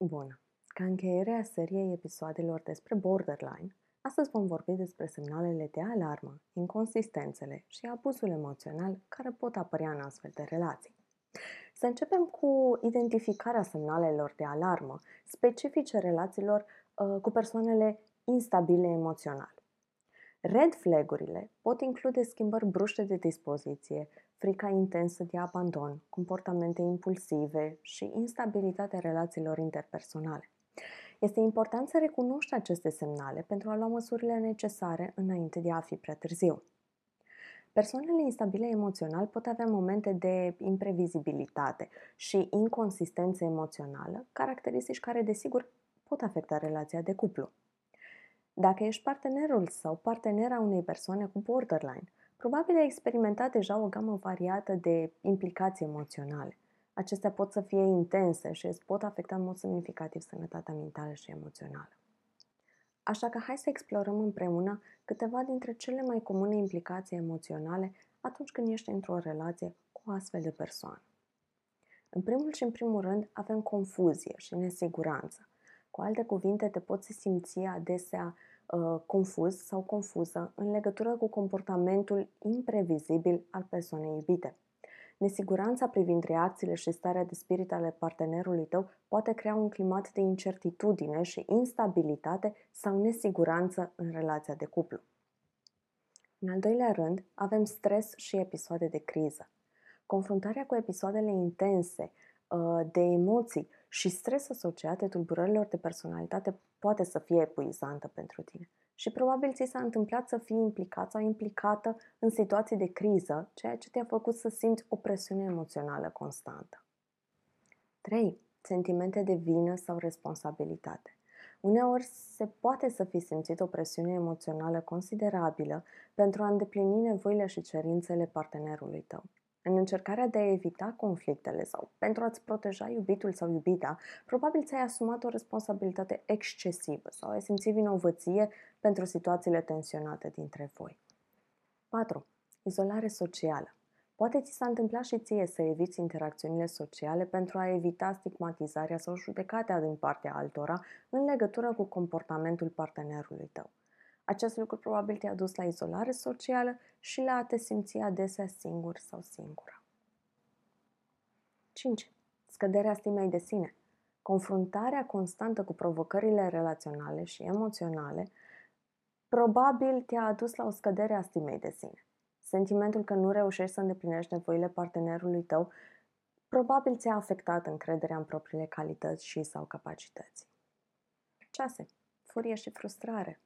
Bună! Ca încheiere a seriei episoadelor despre borderline, astăzi vom vorbi despre semnalele de alarmă, inconsistențele și abuzul emoțional care pot apărea în astfel de relații. Să începem cu identificarea semnalelor de alarmă specifice relațiilor uh, cu persoanele instabile emoțional. Red flagurile pot include schimbări bruște de dispoziție, frica intensă de abandon, comportamente impulsive și instabilitatea relațiilor interpersonale. Este important să recunoști aceste semnale pentru a lua măsurile necesare înainte de a fi prea târziu. Persoanele instabile emoțional pot avea momente de imprevizibilitate și inconsistență emoțională, caracteristici care, desigur, pot afecta relația de cuplu. Dacă ești partenerul sau partenera unei persoane cu borderline, probabil ai experimentat deja o gamă variată de implicații emoționale. Acestea pot să fie intense și îți pot afecta în mod semnificativ sănătatea mentală și emoțională. Așa că hai să explorăm împreună câteva dintre cele mai comune implicații emoționale atunci când ești într-o relație cu o astfel de persoană. În primul și în primul rând avem confuzie și nesiguranță. Cu alte cuvinte, te poți simți adesea uh, confuz sau confuză în legătură cu comportamentul imprevizibil al persoanei iubite. Nesiguranța privind reacțiile și starea de spirit ale partenerului tău poate crea un climat de incertitudine și instabilitate sau nesiguranță în relația de cuplu. În al doilea rând, avem stres și episoade de criză. Confruntarea cu episoadele intense uh, de emoții și stres asociate tulburărilor de personalitate poate să fie epuizantă pentru tine. Și probabil ți s-a întâmplat să fii implicat sau implicată în situații de criză, ceea ce te-a făcut să simți o presiune emoțională constantă. 3. Sentimente de vină sau responsabilitate. Uneori se poate să fi simțit o presiune emoțională considerabilă pentru a îndeplini nevoile și cerințele partenerului tău. În încercarea de a evita conflictele sau pentru a-ți proteja iubitul sau iubita, probabil ți-ai asumat o responsabilitate excesivă sau ai simțit vinovăție pentru situațiile tensionate dintre voi. 4. Izolare socială. Poate ți s-a întâmplat și ție să eviți interacțiunile sociale pentru a evita stigmatizarea sau judecarea din partea altora în legătură cu comportamentul partenerului tău. Acest lucru probabil te-a dus la izolare socială și la a te simți adesea singur sau singură. 5. Scăderea stimei de sine. Confruntarea constantă cu provocările relaționale și emoționale probabil te-a adus la o scădere a stimei de sine. Sentimentul că nu reușești să îndeplinești nevoile partenerului tău probabil ți-a afectat încrederea în propriile calități și sau capacități. 6. Furie și frustrare.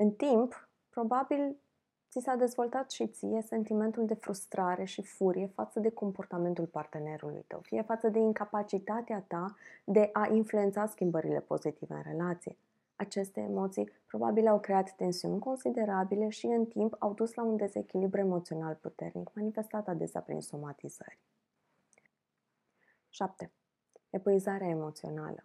În timp, probabil ți s-a dezvoltat și ție sentimentul de frustrare și furie față de comportamentul partenerului tău, fie față de incapacitatea ta de a influența schimbările pozitive în relație. Aceste emoții probabil au creat tensiuni considerabile și în timp au dus la un dezechilibru emoțional puternic, manifestat adesea prin somatizări. 7. Epuizarea emoțională.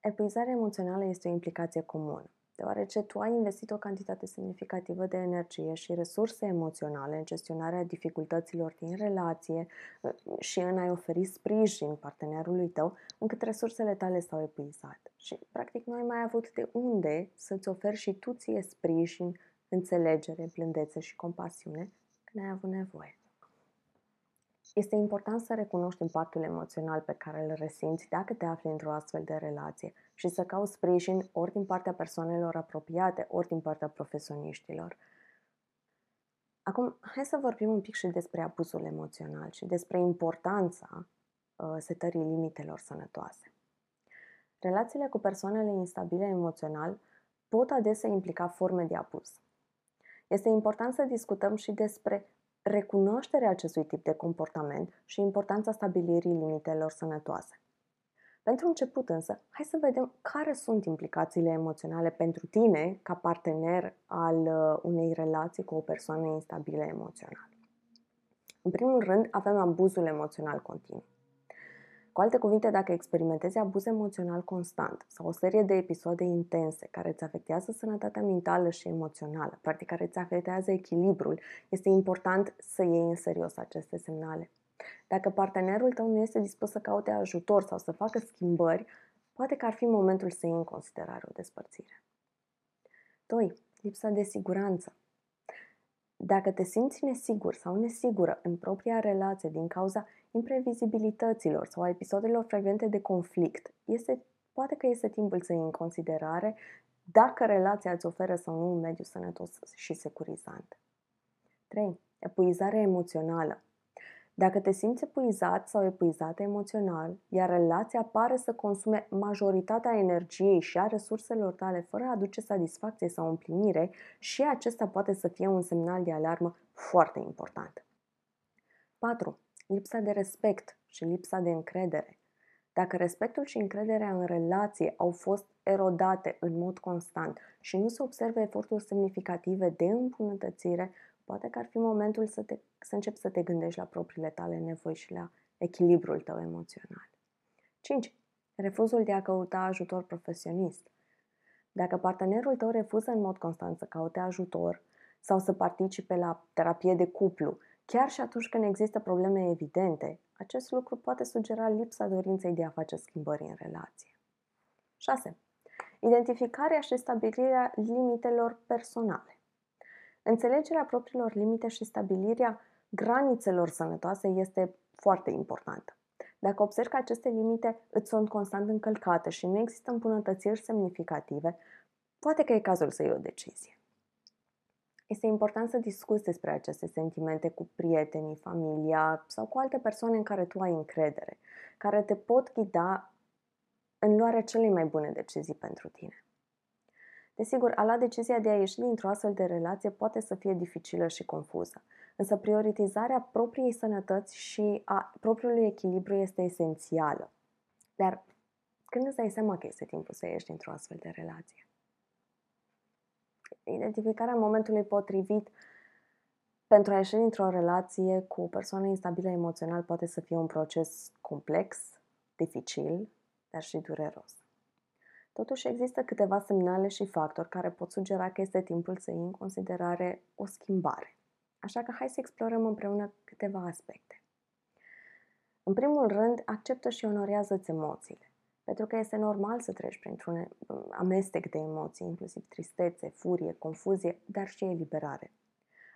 Epuizarea emoțională este o implicație comună deoarece tu ai investit o cantitate semnificativă de energie și resurse emoționale în gestionarea dificultăților din relație uh, și în a-i oferi sprijin partenerului tău, încât resursele tale s-au epuizat. Și, practic, nu ai mai avut de unde să-ți oferi și tu ție sprijin, înțelegere, blândețe și compasiune când ai avut nevoie. Este important să recunoști impactul emoțional pe care îl resimți dacă te afli într-o astfel de relație și să cauți sprijin ori din partea persoanelor apropiate, ori din partea profesioniștilor. Acum, hai să vorbim un pic și despre abuzul emoțional și despre importanța uh, setării limitelor sănătoase. Relațiile cu persoanele instabile emoțional pot adesea implica forme de abuz. Este important să discutăm și despre recunoașterea acestui tip de comportament și importanța stabilirii limitelor sănătoase. Pentru început însă, hai să vedem care sunt implicațiile emoționale pentru tine ca partener al uh, unei relații cu o persoană instabilă emoțional. În primul rând, avem abuzul emoțional continuu. Cu alte cuvinte, dacă experimentezi abuz emoțional constant sau o serie de episoade intense care îți afectează sănătatea mentală și emoțională, practic care îți afectează echilibrul, este important să iei în serios aceste semnale. Dacă partenerul tău nu este dispus să caute ajutor sau să facă schimbări, poate că ar fi momentul să iei în considerare o despărțire. 2. Lipsa de siguranță. Dacă te simți nesigur sau nesigură în propria relație din cauza imprevizibilităților sau a episodelor frecvente de conflict, este, poate că este timpul să iei în considerare dacă relația îți oferă sau nu un mediu sănătos și securizant. 3. Epuizarea emoțională. Dacă te simți epuizat sau epuizată emoțional, iar relația pare să consume majoritatea energiei și a resurselor tale fără a aduce satisfacție sau împlinire, și acesta poate să fie un semnal de alarmă foarte important. 4. Lipsa de respect și lipsa de încredere. Dacă respectul și încrederea în relație au fost erodate în mod constant și nu se observă eforturi semnificative de îmbunătățire, poate că ar fi momentul să, te, să începi să te gândești la propriile tale nevoi și la echilibrul tău emoțional. 5. Refuzul de a căuta ajutor profesionist. Dacă partenerul tău refuză în mod constant să caute ajutor sau să participe la terapie de cuplu, chiar și atunci când există probleme evidente, acest lucru poate sugera lipsa dorinței de a face schimbări în relație. 6. Identificarea și stabilirea limitelor personale. Înțelegerea propriilor limite și stabilirea granițelor sănătoase este foarte importantă. Dacă observi că aceste limite îți sunt constant încălcate și nu există îmbunătățiri semnificative, poate că e cazul să iei o decizie. Este important să discuți despre aceste sentimente cu prietenii, familia sau cu alte persoane în care tu ai încredere, care te pot ghida în luarea celei mai bune decizii pentru tine. Desigur, a lua decizia de a ieși dintr-o astfel de relație poate să fie dificilă și confuză, însă prioritizarea propriei sănătăți și a propriului echilibru este esențială. Dar când îți dai seama că este timpul să ieși dintr-o astfel de relație? Identificarea momentului potrivit pentru a ieși dintr-o relație cu o persoană instabilă emoțional poate să fie un proces complex, dificil, dar și dureros. Totuși există câteva semnale și factori care pot sugera că este timpul să iei în considerare o schimbare. Așa că hai să explorăm împreună câteva aspecte. În primul rând, acceptă și onorează-ți emoțiile. Pentru că este normal să treci printr-un amestec de emoții, inclusiv tristețe, furie, confuzie, dar și eliberare.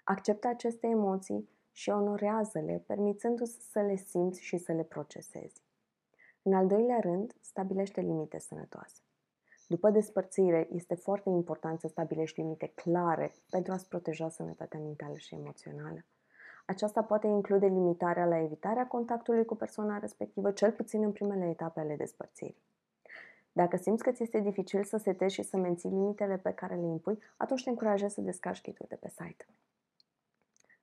Acceptă aceste emoții și onorează-le, permițându-ți să le simți și să le procesezi. În al doilea rând, stabilește limite sănătoase. După despărțire, este foarte important să stabilești limite clare pentru a-ți proteja sănătatea mentală și emoțională. Aceasta poate include limitarea la evitarea contactului cu persoana respectivă, cel puțin în primele etape ale despărțirii. Dacă simți că ți este dificil să setezi și să menții limitele pe care le impui, atunci te încurajez să descarci kit de pe site.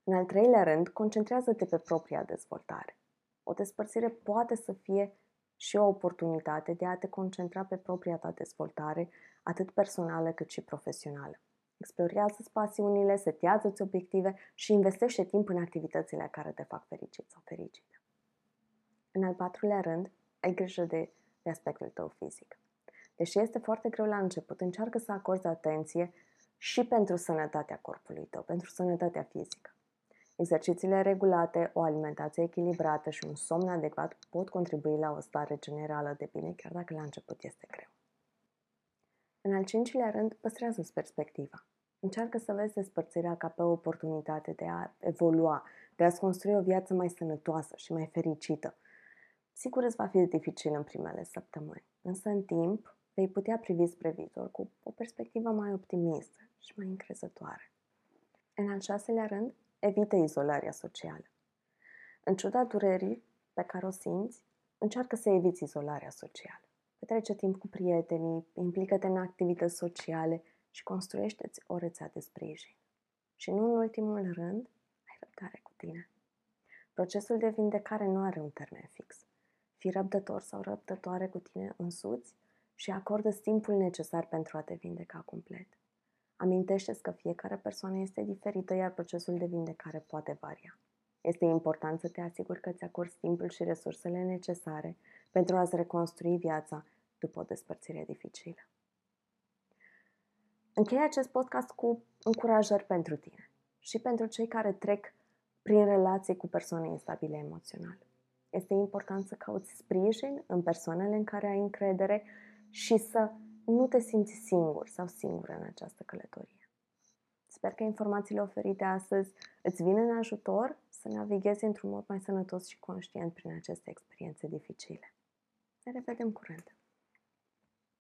În al treilea rând, concentrează-te pe propria dezvoltare. O despărțire poate să fie și o oportunitate de a te concentra pe propria ta dezvoltare, atât personală cât și profesională. Explorează-ți pasiunile, setează-ți obiective și investește timp în activitățile care te fac fericit sau fericită. În al patrulea rând, ai grijă de, de aspectul tău fizic. Deși este foarte greu la început, încearcă să acorzi atenție și pentru sănătatea corpului tău, pentru sănătatea fizică. Exercițiile regulate, o alimentație echilibrată și un somn adecvat pot contribui la o stare generală de bine, chiar dacă la început este greu. În al cincilea rând, păstrează-ți perspectiva. Încearcă să vezi despărțirea ca pe o oportunitate de a evolua, de a-ți construi o viață mai sănătoasă și mai fericită. Sigur îți va fi dificil în primele săptămâni, însă în timp vei putea privi spre viitor cu o perspectivă mai optimistă și mai încrezătoare. În al șaselea rând, evită izolarea socială. În ciuda durerii pe care o simți, încearcă să eviți izolarea socială. Petrece timp cu prietenii, implică-te în activități sociale și construiește-ți o rețea de sprijin. Și nu în ultimul rând, ai răbdare cu tine. Procesul de vindecare nu are un termen fix. Fii răbdător sau răbdătoare cu tine însuți și acordă timpul necesar pentru a te vindeca complet. Amintește-ți că fiecare persoană este diferită, iar procesul de vindecare poate varia. Este important să te asiguri că îți acorzi timpul și resursele necesare pentru a-ți reconstrui viața după o despărțire dificilă. Închei acest podcast cu încurajări pentru tine și pentru cei care trec prin relații cu persoane instabile emoțional. Este important să cauți sprijin în persoanele în care ai încredere și să nu te simți singur sau singură în această călătorie. Sper că informațiile oferite astăzi îți vin în ajutor să navighezi într-un mod mai sănătos și conștient prin aceste experiențe dificile. Ne revedem curând!